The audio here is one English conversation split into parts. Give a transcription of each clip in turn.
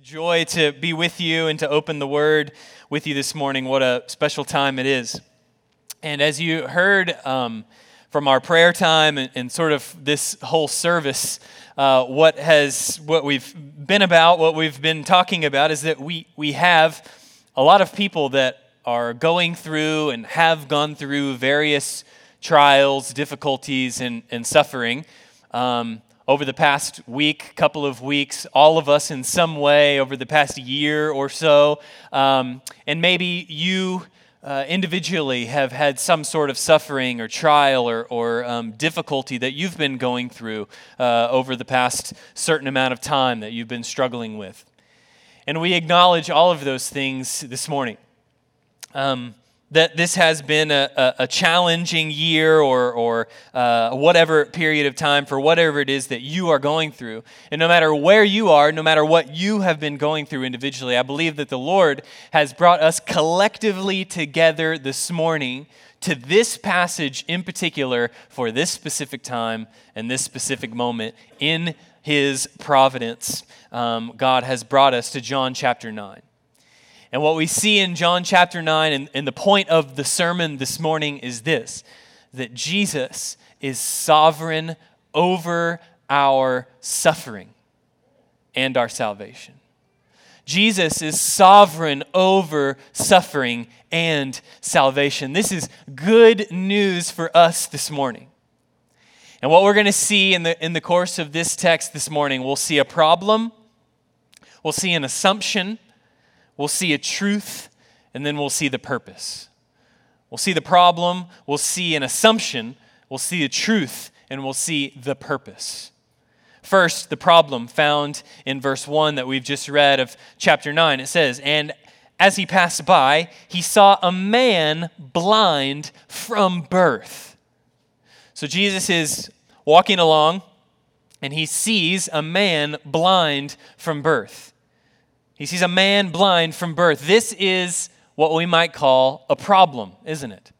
a joy to be with you and to open the word with you this morning. What a special time it is. And as you heard um, from our prayer time and, and, sort of this whole service, uh, what has what we've been about, what we've been talking about, is that we we have a lot of people that are going through and have gone through various trials, difficulties, and, and suffering. Um, over the past week, couple of weeks, all of us in some way over the past year or so. Um, and maybe you uh, individually have had some sort of suffering or trial or, or um, difficulty that you've been going through uh, over the past certain amount of time that you've been struggling with. And we acknowledge all of those things this morning. Um, that this has been a, a, a challenging year or, or uh, whatever period of time for whatever it is that you are going through. And no matter where you are, no matter what you have been going through individually, I believe that the Lord has brought us collectively together this morning to this passage in particular for this specific time and this specific moment in His providence. Um, God has brought us to John chapter 9. And what we see in John chapter 9, and, and the point of the sermon this morning is this that Jesus is sovereign over our suffering and our salvation. Jesus is sovereign over suffering and salvation. This is good news for us this morning. And what we're going to see in the, in the course of this text this morning, we'll see a problem, we'll see an assumption, we'll see a truth, and then we'll see the purpose. We'll see the problem, we'll see an assumption, we'll see a truth, and we'll see the purpose. First, the problem found in verse 1 that we've just read of chapter 9. It says, And as he passed by, he saw a man blind from birth. So Jesus is walking along and he sees a man blind from birth. He sees a man blind from birth. This is what we might call a problem, isn't it?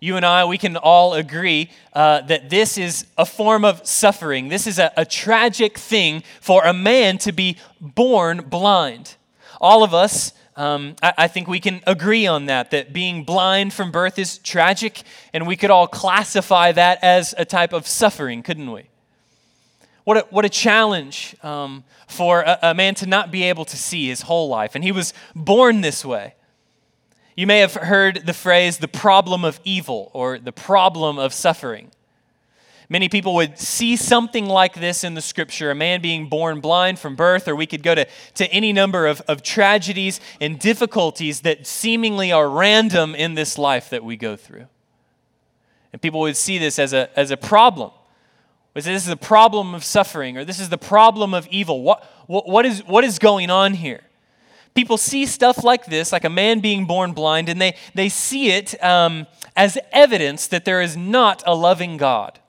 You and I, we can all agree uh, that this is a form of suffering. This is a, a tragic thing for a man to be born blind. All of us, um, I, I, think we can agree on that, that being blind from birth is tragic, and we could all classify that as a type of suffering, couldn't we? What a, what a challenge um, for a, a man to not be able to see his whole life. And he was born this way. You may have heard the phrase the problem of evil or the problem of suffering. Many people would see something like this in the scripture a man being born blind from birth, or we could go to, to any number of, of tragedies and difficulties that seemingly are random in this life that we go through. And people would see this as a, as a problem this is the problem of suffering, or this is the problem of evil. What, what, what, is, what is going on here? People see stuff like this, like a man being born blind, and they, they see it um, as evidence that there is not a loving God.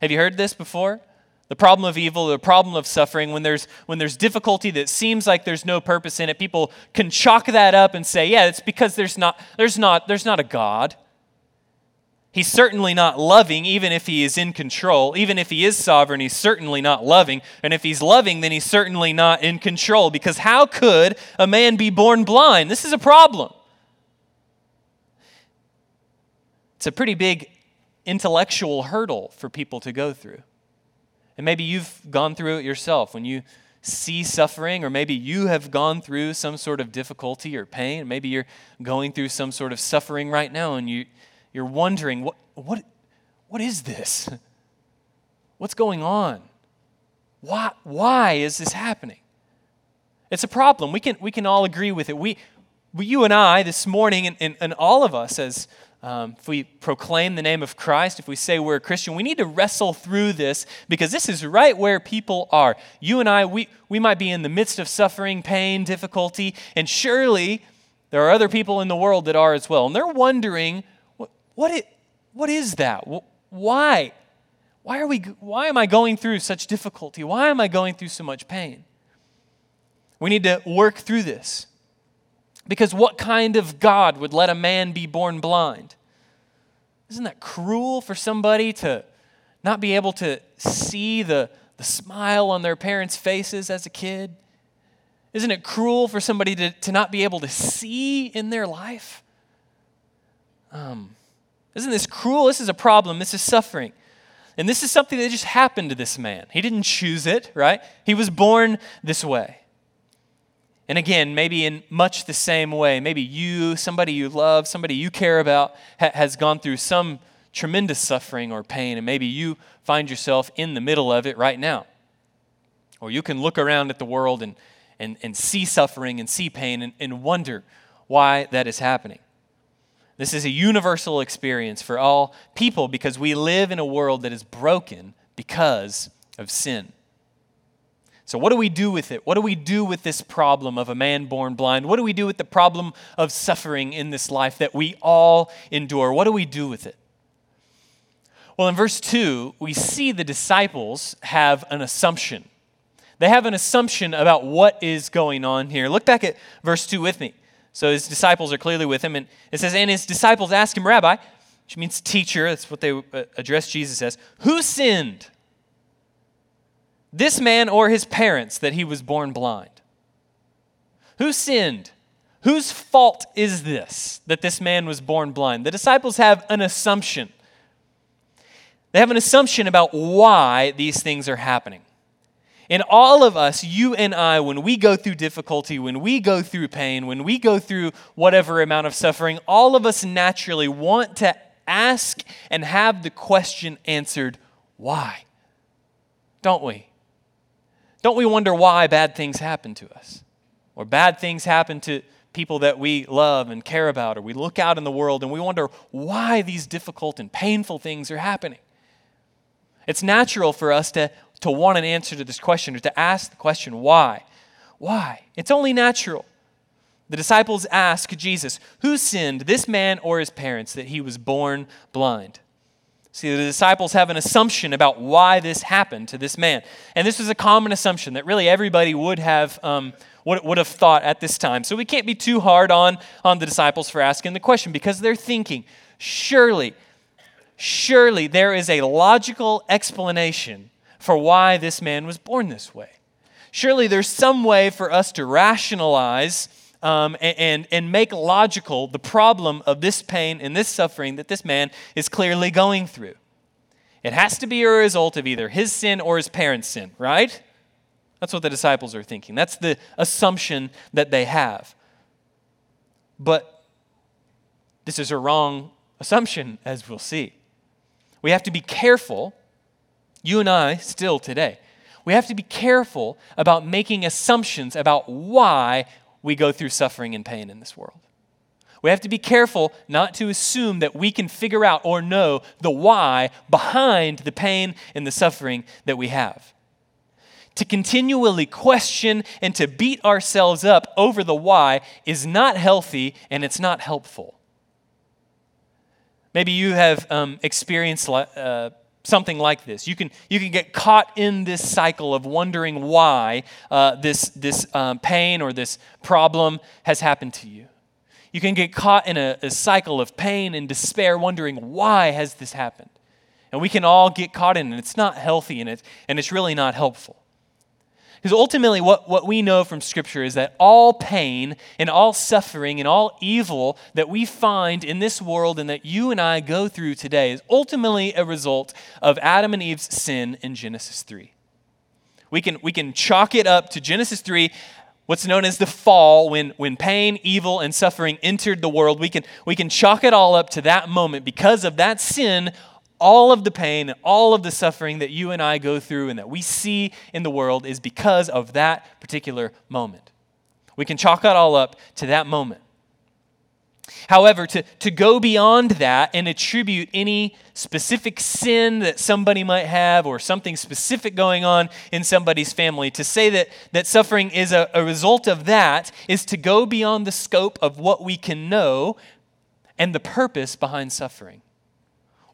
Have you heard this before? The problem of evil, the problem of suffering, when there's, when there's difficulty that seems like there's no purpose in it, people can chalk that up and say, yeah, it's because there's not, there's not, there's not a God. He's certainly not loving, even if he is in control. Even if he is sovereign, he's certainly not loving. And if he's loving, then he's certainly not in control. Because how could a man be born blind? This is a problem. It's a pretty big intellectual hurdle for people to go through. And maybe you've gone through it yourself when you see suffering, or maybe you have gone through some sort of difficulty or pain. Maybe you're going through some sort of suffering right now, and you you're wondering, what, what, what is this? What's going on? Why, why is this happening? It's a problem. We can, we can all agree with it. We, we you and I this morning, and, and, and all of us, as um, if we proclaim the name of Christ, if we say we're a Christian, we need to wrestle through this because this is right where people are. You and I, we, we might be in the midst of suffering, pain, difficulty, and surely there are other people in the world that are as well. And they're wondering what, it, what is that? Why? Why, are we, why am I going through such difficulty? Why am I going through so much pain? We need to work through this. Because what kind of God would let a man be born blind? Isn't that cruel for somebody to not be able to see the, the smile on their parents' faces as a kid? Isn't it cruel for somebody to, to not be able to see in their life? Um, isn't this cruel? This is a problem. This is suffering. And this is something that just happened to this man. He didn't choose it, right? He was born this way. And again, maybe in much the same way, maybe you, somebody you love, somebody you care about, ha- has gone through some tremendous suffering or pain, and maybe you find yourself in the middle of it right now. Or you can look around at the world and, and, and see suffering and see pain and, and wonder why that is happening. This is a universal experience for all people because we live in a world that is broken because of sin. So, what do we do with it? What do we do with this problem of a man born blind? What do we do with the problem of suffering in this life that we all endure? What do we do with it? Well, in verse 2, we see the disciples have an assumption. They have an assumption about what is going on here. Look back at verse 2 with me. So his disciples are clearly with him, and it says, And his disciples ask him, Rabbi, which means teacher, that's what they uh, address Jesus as, who sinned? this man or his parents that he was born blind? Who sinned? Whose fault is this that this man was born blind? The disciples have an assumption. They have an assumption about why these things are happening. And all of us, you and I, when we go through difficulty, when we go through pain, when we go through whatever amount of suffering, all of us naturally want to ask and have the question answered why? Don't we? Don't we wonder why bad things happen to us? Or bad things happen to people that we love and care about, or we look out in the world and we wonder why these difficult and painful things are happening. It's natural for us to, to want an answer to this question or to ask the question, why? Why? It's only natural. The disciples ask Jesus, Who sinned, this man or his parents, that he was born blind? See, the disciples have an assumption about why this happened to this man. And this was a common assumption that really everybody would have, um, would, would have thought at this time. So we can't be too hard on, on the disciples for asking the question because they're thinking, surely, surely there is a logical explanation for why this man was born this way. Surely there's some way for us to rationalize um, and, and make logical the problem of this pain and this suffering that this man is clearly going through. It has to be a result of either his sin or his parents' sin, right? That's what the disciples are thinking. That's the assumption that they have. But this is a wrong assumption, as we'll see. We have to be careful, you and I still today, we have to be careful about making assumptions about why we go through suffering and pain in this world. We have to be careful not to assume that we can figure out or know the why behind the pain and the suffering that we have. To continually question and to beat ourselves up over the why is not healthy and it's not helpful. Maybe you have um, experienced uh, something like this. You can, you can get caught in this cycle of wondering why uh, this, this um, pain or this problem has happened to you. You can get caught in a, a cycle of pain and despair, wondering why has this happened. And we can all get caught in it. It's not healthy in it, and it's really not helpful. Because ultimately, what, what we know from Scripture is that all pain and all suffering and all evil that we find in this world and that you and I go through today is ultimately a result of Adam and Eve's sin in Genesis 3. We can, we can chalk it up to Genesis 3, what's known as the fall, when, when pain, evil, and suffering entered the world. We can, we can chalk it all up to that moment. Because of that sin, all of the pain, and all of the suffering that you and I go through and that we see in the world is because of that particular moment. We can chalk it all up to that moment. However, to, to go beyond that and attribute any specific sin that somebody might have or something specific going on in somebody's family, to say that, that suffering is a, a result of that, is to go beyond the scope of what we can know and the purpose behind suffering.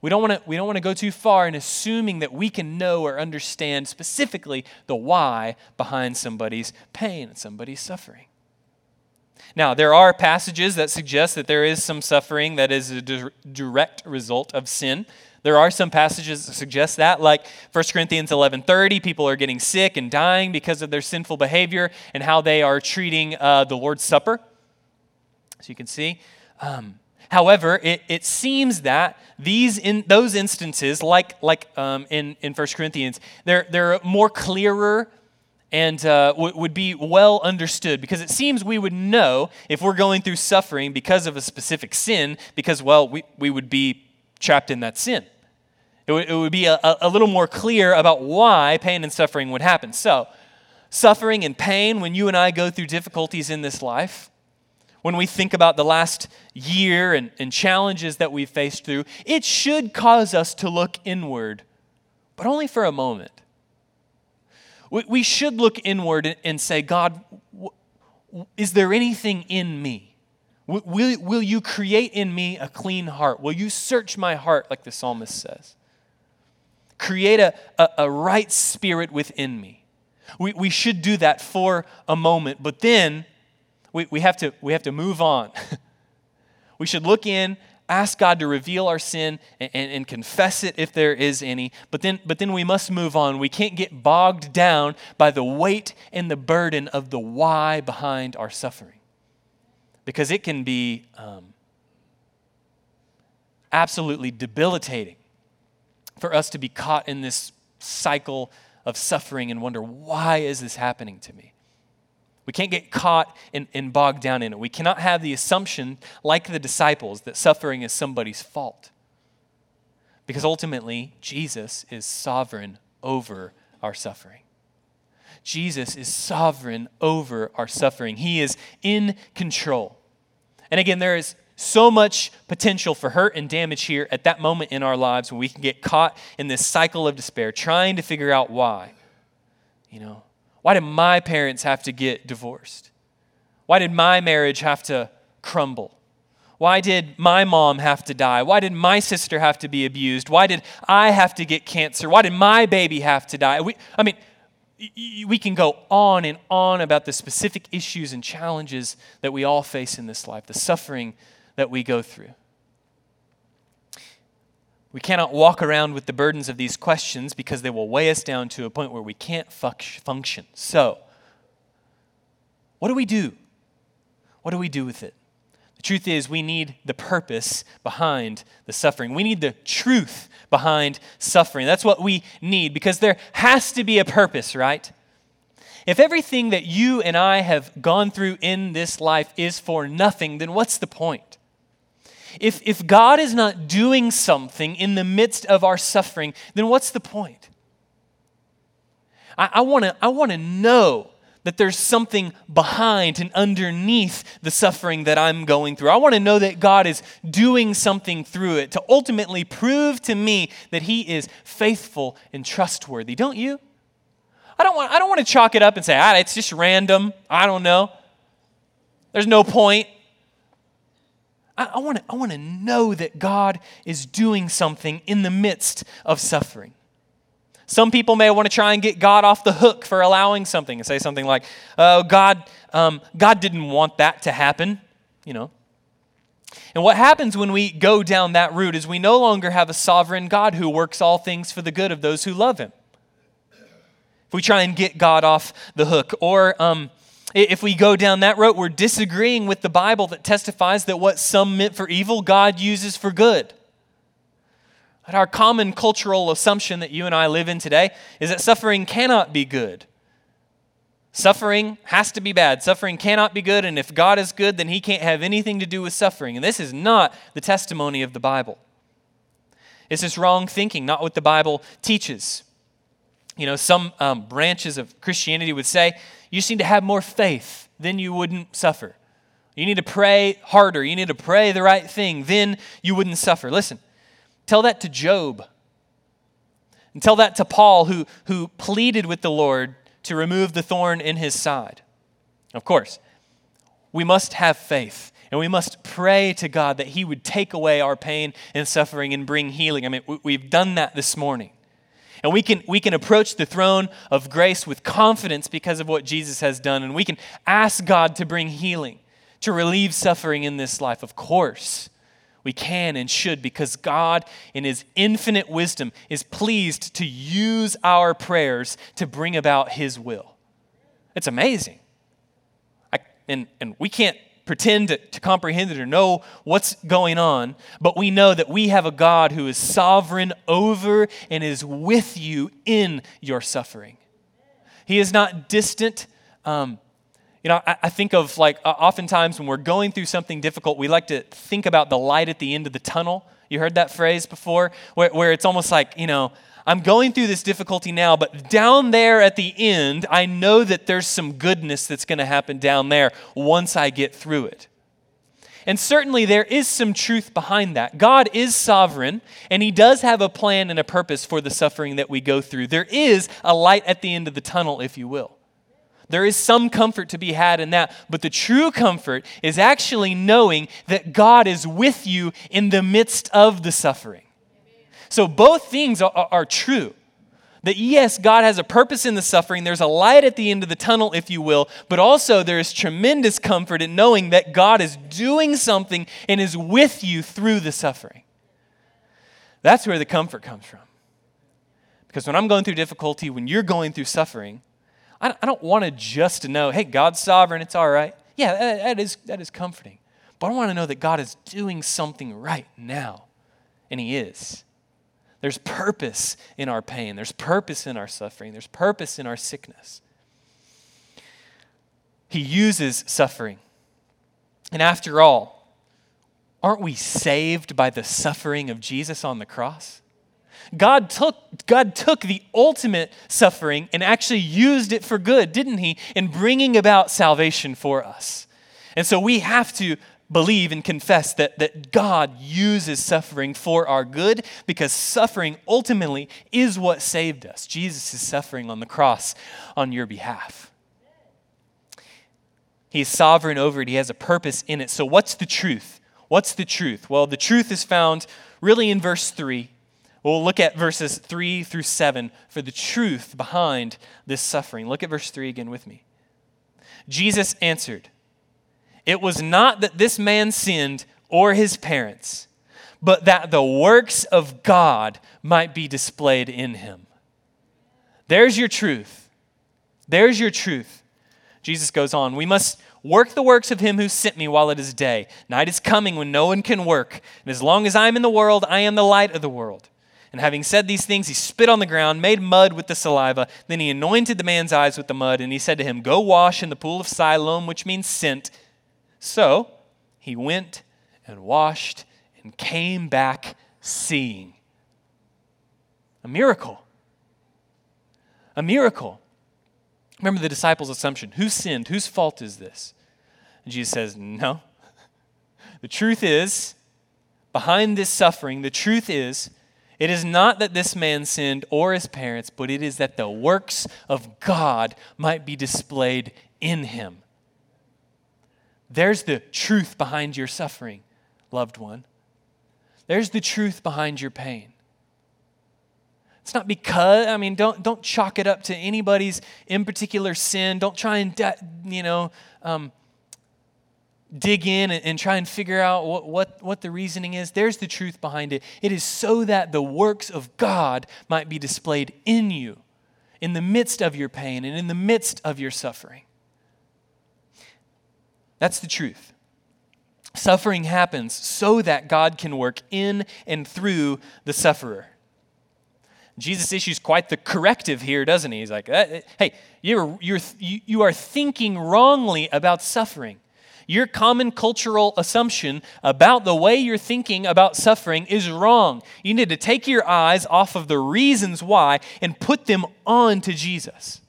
We don't want to we don't want to go too far in assuming that we can know or understand specifically the why behind somebody's pain and somebody's suffering. Now, there are passages that suggest that there is some suffering that is a direct result of sin. There are some passages that suggest that, like 1 Corinthians 11:30, people are getting sick and dying because of their sinful behavior and how they are treating uh, the Lord's Supper. So you can see. Um, however, it, it seems that these in those instances, like like um, in in 1 Corinthians, they're they're more clearer and uh, w- would be well understood because it seems we would know if we're going through suffering because of a specific sin, because, well, we, we would be trapped in that sin. It, w- it would be a, a little more clear about why pain and suffering would happen. So, suffering and pain, when you and I go through difficulties in this life, when we think about the last year and, and challenges that we've faced through, it should cause us to look inward, but only for a moment. We should look inward and say, God, is there anything in me? Will, will you create in me a clean heart? Will you search my heart, like the psalmist says? Create a, a, a right spirit within me. We, we should do that for a moment, but then we, we, have, to, we have to move on. we should look in ask God to reveal our sin and, and, and, confess it if there is any. But then, but then we must move on. We can't get bogged down by the weight and the burden of the why behind our suffering. Because it can be um, absolutely debilitating for us to be caught in this cycle of suffering and wonder, why is this happening to me? We can't get caught and, and bogged down in it. We cannot have the assumption, like the disciples, that suffering is somebody's fault. Because ultimately, Jesus is sovereign over our suffering. Jesus is sovereign over our suffering. He is in control. And again, there is so much potential for hurt and damage here at that moment in our lives when we can get caught in this cycle of despair, trying to figure out why. You know, why did my parents have to get divorced? Why did my marriage have to crumble? Why did my mom have to die? Why did my sister have to be abused? Why did I have to get cancer? Why did my baby have to die? We, I mean, we can go on and on about the specific issues and challenges that we all face in this life, the suffering that we go through. We cannot walk around with the burdens of these questions because they will weigh us down to a point where we can't function. So, what do we do? What do we do with it? The truth is, we need the purpose behind the suffering. We need the truth behind suffering. That's what we need because there has to be a purpose, right? If everything that you and I have gone through in this life is for nothing, then what's the point? If, if God is not doing something in the midst of our suffering, then what's the point? I, I want to I wanna know that there's something behind and underneath the suffering that I'm going through. I want to know that God is doing something through it to ultimately prove to me that He is faithful and trustworthy. Don't you? I don't want, I don't want to chalk it up and say, ah, it's just random. I don't know. There's no point. I, want to I wanna know that God is doing something in the midst of suffering. Some people may want to try and get God off the hook for allowing something and say something like, oh, God, um, God didn't want that to happen, you know. And what happens when we go down that route is we no longer have a sovereign God who works all things for the good of those who love him. If we try and get God off the hook, or um, if we go down that road, we're disagreeing with the Bible that testifies that what some meant for evil, God uses for good. But our common cultural assumption that you and I live in today is that suffering cannot be good. Suffering has to be bad. Suffering cannot be good, and if God is good, then he can't have anything to do with suffering. And this is not the testimony of the Bible. It's just wrong thinking, not what the Bible teaches. You know, some um, branches of Christianity would say you just need to have more faith, then you wouldn't suffer. You need to pray harder. You need to pray the right thing, then you wouldn't suffer. Listen, tell that to Job. And tell that to Paul, who, who pleaded with the Lord to remove the thorn in his side. Of course, we must have faith. And we must pray to God that He would take away our pain and suffering and bring healing. I mean, we've done that this morning. And we can, we can approach the throne of grace with confidence because of what Jesus has done. And we can ask God to bring healing, to relieve suffering in this life. Of course, We can and should because God, in His infinite wisdom, is pleased to use our prayers to bring about His will. It's amazing. I, and, and we can't pretend to, comprehend it or know what's going on, but we know that we have a God who is sovereign over and is with you in your suffering. He is not distant. Um, you know, I, I, think of like uh, oftentimes when we're going through something difficult, we like to think about the light at the end of the tunnel. You heard that phrase before, where, where it's almost like, you know, I'm going through this difficulty now, but down there at the end, I know that there's some goodness that's going to happen down there once I get through it. And certainly there is some truth behind that. God is sovereign, and He does have a plan and a purpose for the suffering that we go through. There is a light at the end of the tunnel, if you will. There is some comfort to be had in that, but the true comfort is actually knowing that God is with you in the midst of the suffering. So both things are, are, are true. That yes, God has a purpose in the suffering. There's a light at the end of the tunnel, if you will, but also there is tremendous comfort in knowing that God is doing something and is with you through the suffering. That's where the comfort comes from. Because when I'm going through difficulty, when you're going through suffering, I don't want to just know, hey, God's sovereign, it's all right. Yeah, that is, that is comforting. But I want to know that God is doing something right now. And He is. There's purpose in our pain, there's purpose in our suffering, there's purpose in our sickness. He uses suffering. And after all, aren't we saved by the suffering of Jesus on the cross? God took, God took the ultimate suffering and actually used it for good, didn't He, in bringing about salvation for us. And so we have to believe and confess that, that God uses suffering for our good because suffering ultimately is what saved us. Jesus is suffering on the cross on your behalf. He is sovereign over it, He has a purpose in it. So, what's the truth? What's the truth? Well, the truth is found really in verse 3 We'll look at verses 3 through 7 for the truth behind this suffering. Look at verse 3 again with me. Jesus answered, It was not that this man sinned or his parents, but that the works of God might be displayed in him. There's your truth. There's your truth. Jesus goes on, We must work the works of him who sent me while it is day. Night is coming when no one can work. And as long as I am in the world, I am the light of the world. And having said these things, he spit on the ground, made mud with the saliva. Then he anointed the man's eyes with the mud, and he said to him, Go wash in the pool of Siloam, which means sent. So he went and washed and came back seeing. A miracle. A miracle. Remember the disciples' assumption who sinned? Whose fault is this? And Jesus says, No. The truth is, behind this suffering, the truth is it is not that this man sinned or his parents, but it is that the works of God might be displayed in him. There's the truth behind your suffering, loved one. There's the truth behind your pain. It's not because, I mean, don't, don't chalk it up to anybody's in particular sin. Don't try and, you know, um, dig in and, and, try and figure out what, what, what the reasoning is, there's the truth behind it. It is so that the works of God might be displayed in you, in the midst of your pain and in the midst of your suffering. That's the truth. Suffering happens so that God can work in and through the sufferer. Jesus issues quite the corrective here, doesn't he? He's like, uh, uh, hey, you're, you're, you are thinking wrongly about suffering. Your common cultural assumption about the way you're thinking about suffering is wrong. You need to take your eyes off of the reasons why and put them on to Jesus.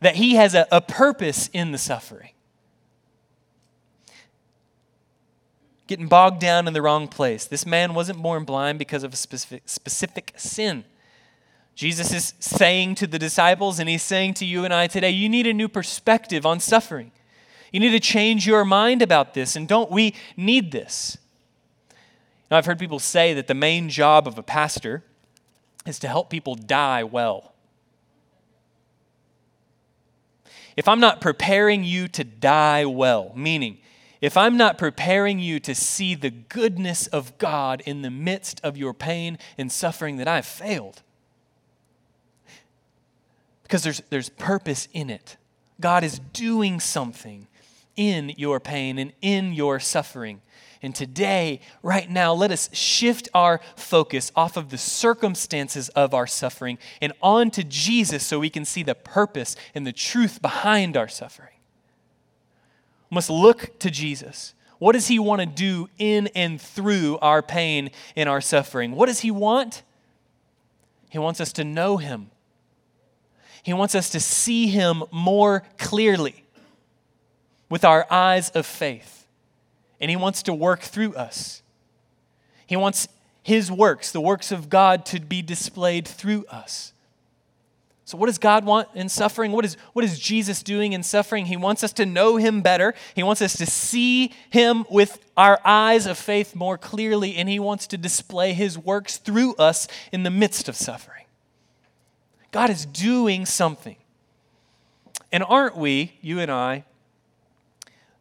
That He has a, a purpose in the suffering. Getting bogged down in the wrong place. This man wasn't born blind because of a specific, specific sin. Jesus is saying to the disciples, and He's saying to you and I today, you need a new perspective on suffering. You need to change your mind about this, and don't we need this? Now, I've heard people say that the main job of a pastor is to help people die well. If I'm not preparing you to die well, meaning if I'm not preparing you to see the goodness of God in the midst of your pain and suffering, that I've failed. Because there's, there's purpose in it. God is doing something in your pain and in your suffering. And today, right now, let us shift our focus off of the circumstances of our suffering and onto Jesus so we can see the purpose and the truth behind our suffering must look to Jesus. What does he want to do in and through our pain and our suffering? What does he want? He wants us to know him. He wants us to see him more clearly with our eyes of faith. And he wants to work through us. He wants his works, the works of God, to be displayed through us. So, what does God want in suffering? What is, what is Jesus doing in suffering? He wants us to know Him better. He wants us to see Him with our eyes of faith more clearly, and He wants to display His works through us in the midst of suffering. God is doing something. And aren't we, you and I,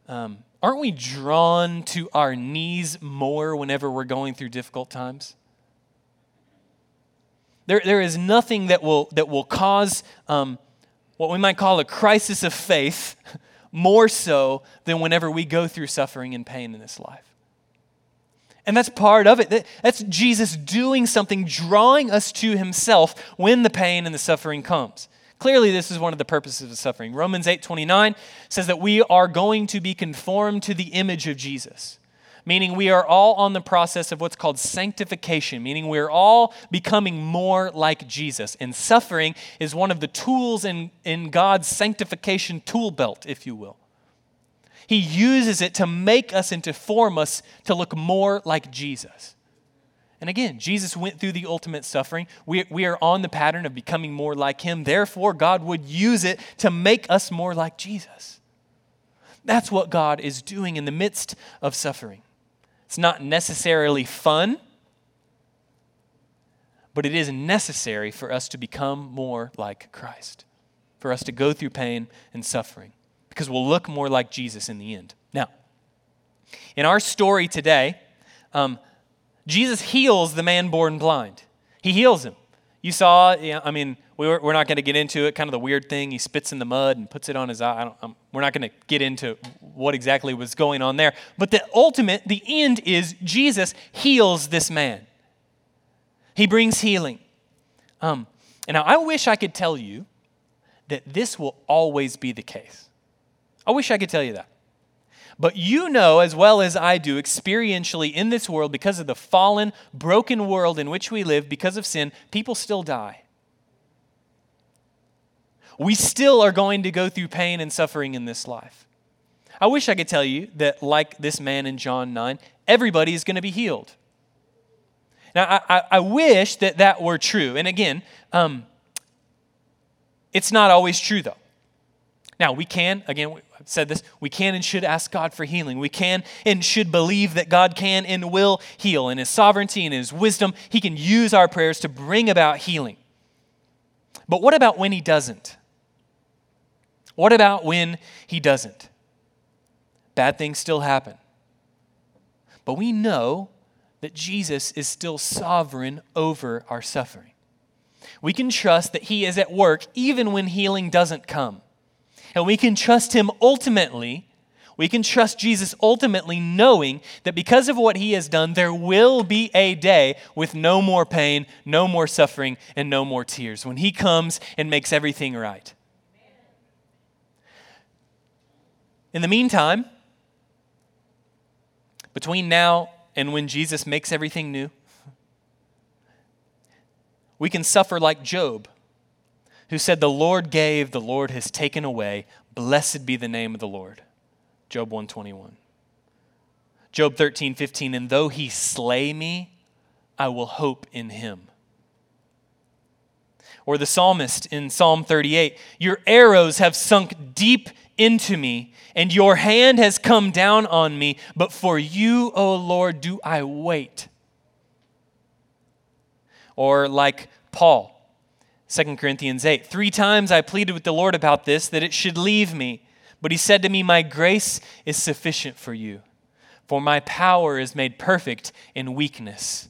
um, aren't we drawn to our knees more whenever we're going through difficult times? There, there is nothing that will, that will cause um, what we might call a crisis of faith more so than whenever we go through suffering and pain in this life. And that's part of it. That's Jesus doing something, drawing us to himself when the pain and the suffering comes. Clearly, this is one of the purposes of suffering. Romans 8 29 says that we are going to be conformed to the image of Jesus meaning we are all on the process of what's called sanctification, meaning we're all becoming more like Jesus. And suffering is one of the tools in, in God's sanctification tool belt, if you will. He uses it to make us and to form us to look more like Jesus. And again, Jesus went through the ultimate suffering. We, we are on the pattern of becoming more like him. Therefore, God would use it to make us more like Jesus. That's what God is doing in the midst of suffering. It's not necessarily fun, but it is necessary for us to become more like Christ, for us to go through pain and suffering, because we'll look more like Jesus in the end. Now, in our story today, um, Jesus heals the man born blind. He heals him. You saw, I mean, we are we're not going to get into it, kind of the weird thing. He spits in the mud and puts it on his eye. we're not going to get into what exactly was going on there. But the ultimate, the end is Jesus heals this man. He brings healing. Um, and now I wish I could tell you that this will always be the case. I wish I could tell you that. But you know as well as I do experientially in this world, because of the fallen, broken world in which we live, because of sin, people still die. We still are going to go through pain and suffering in this life. I wish I could tell you that, like this man in John 9, everybody is going to be healed. Now, I, I, I, wish that that were true. And again, um, it's not always true, though. Now, we can, again, I've said this, we can and should ask God for healing. We can and should believe that God can and will heal. In His sovereignty and His wisdom, He can use our prayers to bring about healing. But what about when He doesn't? What about when He doesn't? Bad things still happen. But we know that Jesus is still sovereign over our suffering. We can trust that He is at work even when healing doesn't come. And we can trust him ultimately. We can trust Jesus ultimately, knowing that because of what he has done, there will be a day with no more pain, no more suffering, and no more tears when he comes and makes everything right. In the meantime, between now and when Jesus makes everything new, we can suffer like Job who said, The Lord gave, the Lord has taken away. Blessed be the name of the Lord. Job 121. Job 13, 15, and though he slay me, I will hope in him. Or the psalmist in Psalm 38 Your arrows have sunk deep into me, and your hand has come down on me, but for you, O Lord, do I wait. Or like Paul 2 Corinthians 8. Three times I pleaded with the Lord about this, that it should leave me. But he said to me, My grace is sufficient for you, for my power is made perfect in weakness.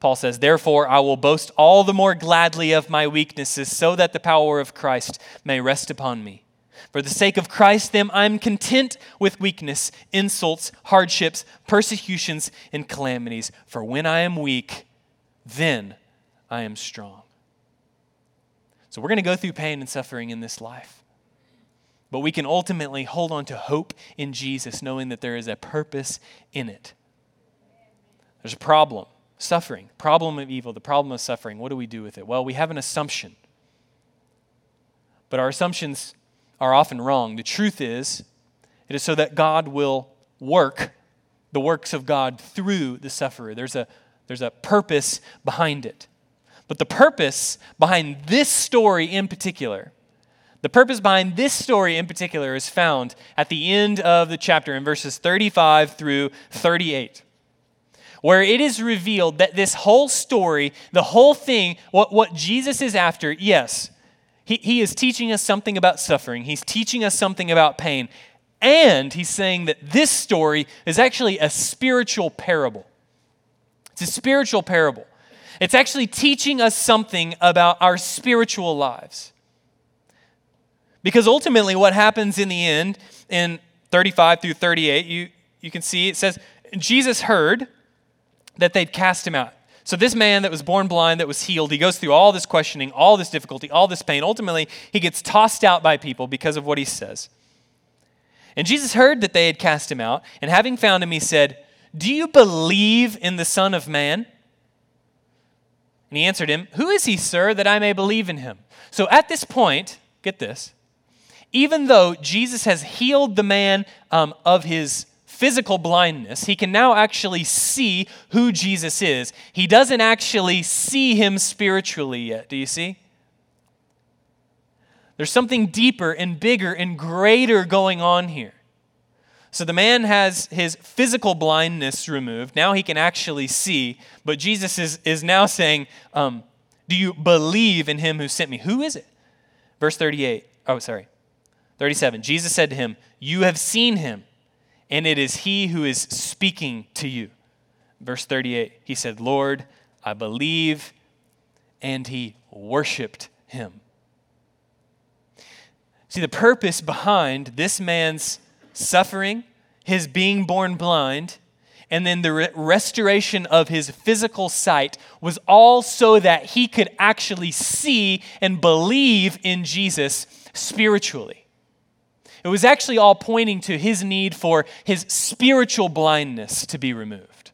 Paul says, Therefore, I will boast all the more gladly of my weaknesses, so that the power of Christ may rest upon me. For the sake of Christ, then, I'm content with weakness, insults, hardships, persecutions, and calamities. For when I am weak, then I am strong. So we're going to go through pain and suffering in this life. But we can ultimately hold on to hope in Jesus, knowing that there is a purpose in it. There's a problem suffering, problem of evil, the problem of suffering. What do we do with it? Well, we have an assumption. But our assumptions are often wrong. The truth is, it is so that God will work the works of God through the sufferer. There's a, there's a purpose behind it. But the purpose behind this story in particular, the purpose behind this story in particular is found at the end of the chapter in verses 35 through 38 where it is revealed that this whole story, the whole thing, what, what Jesus is after, yes, he, he is teaching us something about suffering, he's teaching us something about pain, and he's saying that this story is actually a spiritual parable. It's a spiritual parable. It's actually teaching us something about our spiritual lives. Because ultimately, what happens in the end, in 35 through 38, you, you can see it says, Jesus heard that they'd cast him out. So, this man that was born blind, that was healed, he goes through all this questioning, all this difficulty, all this pain. Ultimately, he gets tossed out by people because of what he says. And Jesus heard that they had cast him out, and having found him, he said, Do you believe in the Son of Man? And he answered him, Who is he, sir, that I may believe in him? So at this point, get this, even though Jesus has healed the man um, of his physical blindness, he can now actually see who Jesus is. He doesn't actually see him spiritually yet. Do you see? There's something deeper and bigger and greater going on here. So the man has his physical blindness removed. Now he can actually see. But Jesus is, is now saying, um, Do you believe in him who sent me? Who is it? Verse 38. Oh, sorry. 37. Jesus said to him, You have seen him and it is he who is speaking to you. Verse 38, he said, Lord, I believe, and he worshiped him. See, the purpose behind this man's suffering, his being born blind, and then the re- restoration of his physical sight was all so that he could actually see and believe in Jesus spiritually. It was actually all pointing to his need for his spiritual blindness to be removed.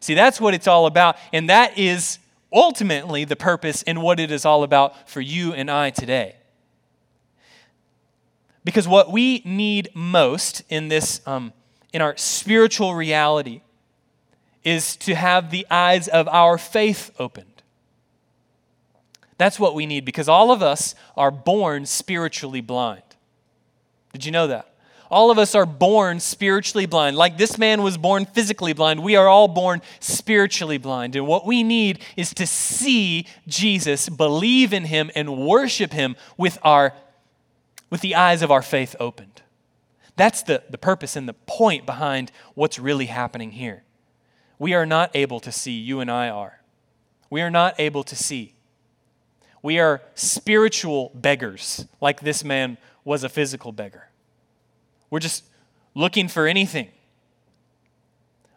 See, that's what it's all about. And that is ultimately the purpose and what it is all about for you and I today. Because what we need most in this, um, in our spiritual reality, is to have the eyes of our faith opened. That's what we need because all of us are born spiritually blind. Did you know that? All of us are born spiritually blind. Like this man was born physically blind, we are all born spiritually blind. And what we need is to see Jesus, believe in him, and worship him with, our, with the eyes of our faith opened. That's the, the purpose and the point behind what's really happening here. We are not able to see, you and I are. We are not able to see. We are spiritual beggars, like this man was a physical beggar. We're just looking for anything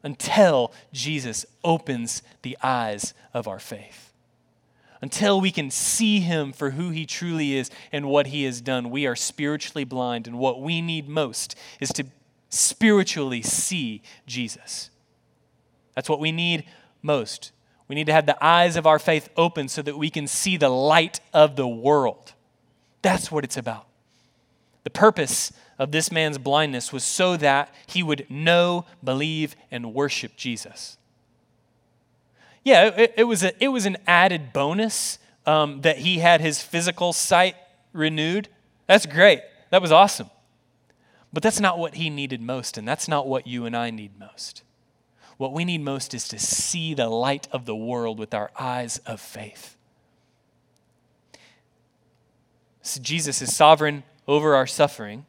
until Jesus opens the eyes of our faith. Until we can see him for who he truly is and what he has done, we are spiritually blind, and what we need most is to spiritually see Jesus. That's what we need most. We need to have the eyes of our faith open so that we can see the light of the world. That's what it's about. The purpose of this man's blindness was so that he would know, believe, and worship Jesus. Yeah, it, it was, a, it was an added bonus um, that he had his physical sight renewed. That's great. That was awesome. But that's not what he needed most, and that's not what you and I need most. What we need most is to see the light of the world with our eyes of faith. So Jesus is sovereign over our suffering,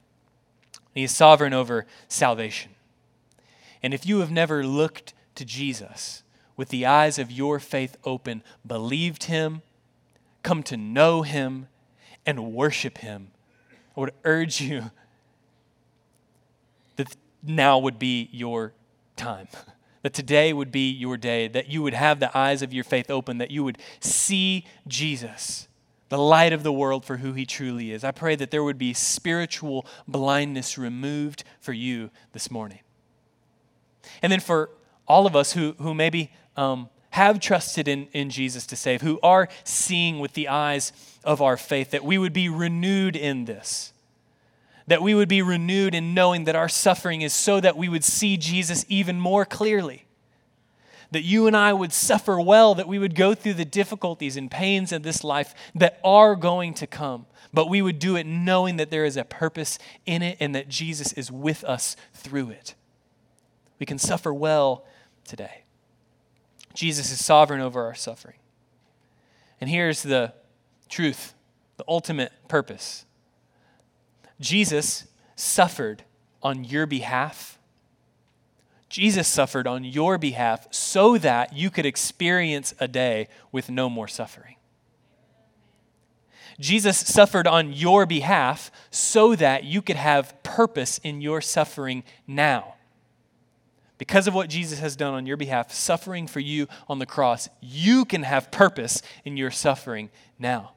He is sovereign over salvation. And if you have never looked to Jesus with the eyes of your faith open, believed Him, come to know Him, and worship Him, I would urge you that now would be your time. That today would be your day, that you would have the eyes of your faith open, that you would see Jesus, the light of the world for who he truly is. I pray that there would be spiritual blindness removed for you this morning. And then for all of us who, who maybe um, have trusted in, in Jesus to save, who are seeing with the eyes of our faith, that we would be renewed in this. That we would be renewed in knowing that our suffering is so that we would see Jesus even more clearly. That you and I would suffer well, that we would go through the difficulties and pains of this life that are going to come, but we would do it knowing that there is a purpose in it and that Jesus is with us through it. We can suffer well today. Jesus is sovereign over our suffering. And here's the truth, the ultimate purpose Jesus suffered on your behalf. Jesus suffered on your behalf so that you could experience a day with no more suffering. Jesus suffered on your behalf so that you could have purpose in your suffering now. Because of what Jesus has done on your behalf, suffering for you on the cross, you can have purpose in your suffering now.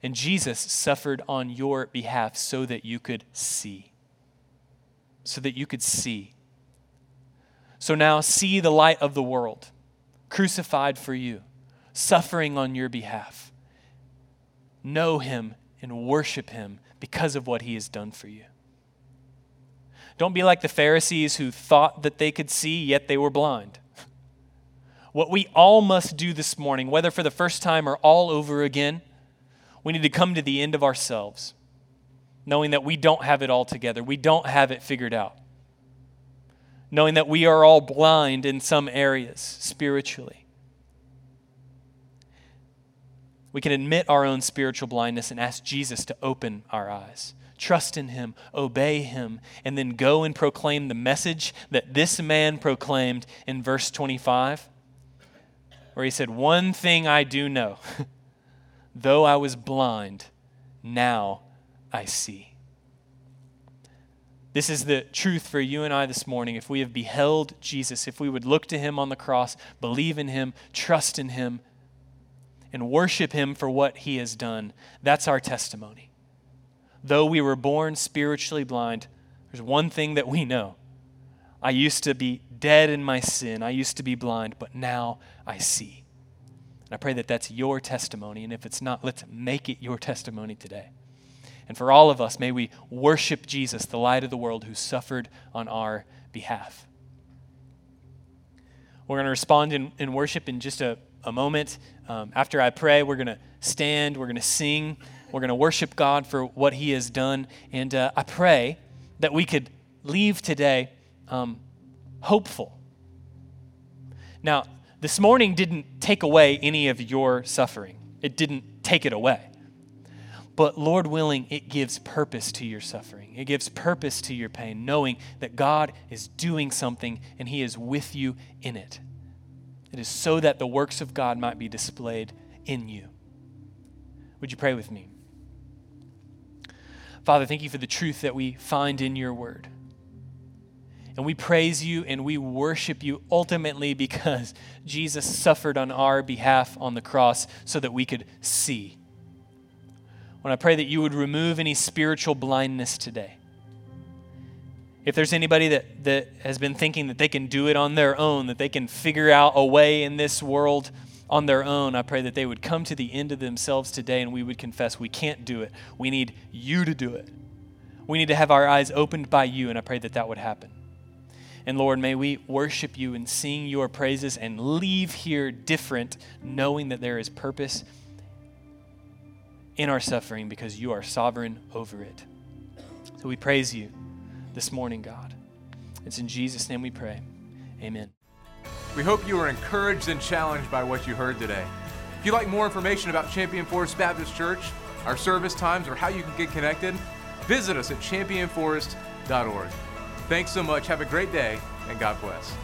And Jesus suffered on your behalf so that you could see. So that you could see. So now see the light of the world, crucified for you, suffering on your behalf. Know him and worship him because of what he has done for you. Don't be like the Pharisees who thought that they could see, yet they were blind. What we all must do this morning, whether for the first time or all over again, we need to come to the end of ourselves, knowing that we don't have it all together. We don't have it figured out. Knowing that we are all blind in some areas spiritually. We can admit our own spiritual blindness and ask Jesus to open our eyes. Trust in him, obey him, and then go and proclaim the message that this man proclaimed in verse 25, where he said, One thing I do know. Though I was blind, now I see. This is the truth for you and I this morning. If we have beheld Jesus, if we would look to him on the cross, believe in him, trust in him, and worship him for what he has done, that's our testimony. Though we were born spiritually blind, there's one thing that we know. I used to be dead in my sin, I used to be blind, but now I see. And I pray that that's your testimony. And if it's not, let's make it your testimony today. And for all of us, may we worship Jesus, the light of the world, who suffered on our behalf. We're going to respond in, in worship in just a, a moment. Um, after I pray, we're going to stand, we're going to sing, we're going to worship God for what He has done. And uh, I pray that we could leave today um, hopeful. Now, this morning didn't take away any of your suffering, it didn't take it away. But Lord willing, it gives purpose to your suffering. It gives purpose to your pain, knowing that God is doing something and He is with you in it. It is so that the works of God might be displayed in you. Would you pray with me? Father, thank you for the truth that we find in your word. And we praise you and we worship you ultimately because Jesus suffered on our behalf on the cross so that we could see. When I pray that you would remove any spiritual blindness today. If there's anybody that, that has been thinking that they can do it on their own, that they can figure out a way in this world on their own, I pray that they would come to the end of themselves today and we would confess we can't do it. We need you to do it. We need to have our eyes opened by you, and I pray that that would happen. And Lord, may we worship you and sing your praises and leave here different, knowing that there is purpose in our suffering because you are sovereign over it. So we praise you this morning, God. It's in Jesus' name we pray. Amen. We hope you were encouraged and challenged by what you heard today. If you'd like more information about Champion Forest Baptist Church, our service times, or how you can get connected, visit us at championforest.org. Thanks so much. Have a great day, and God bless.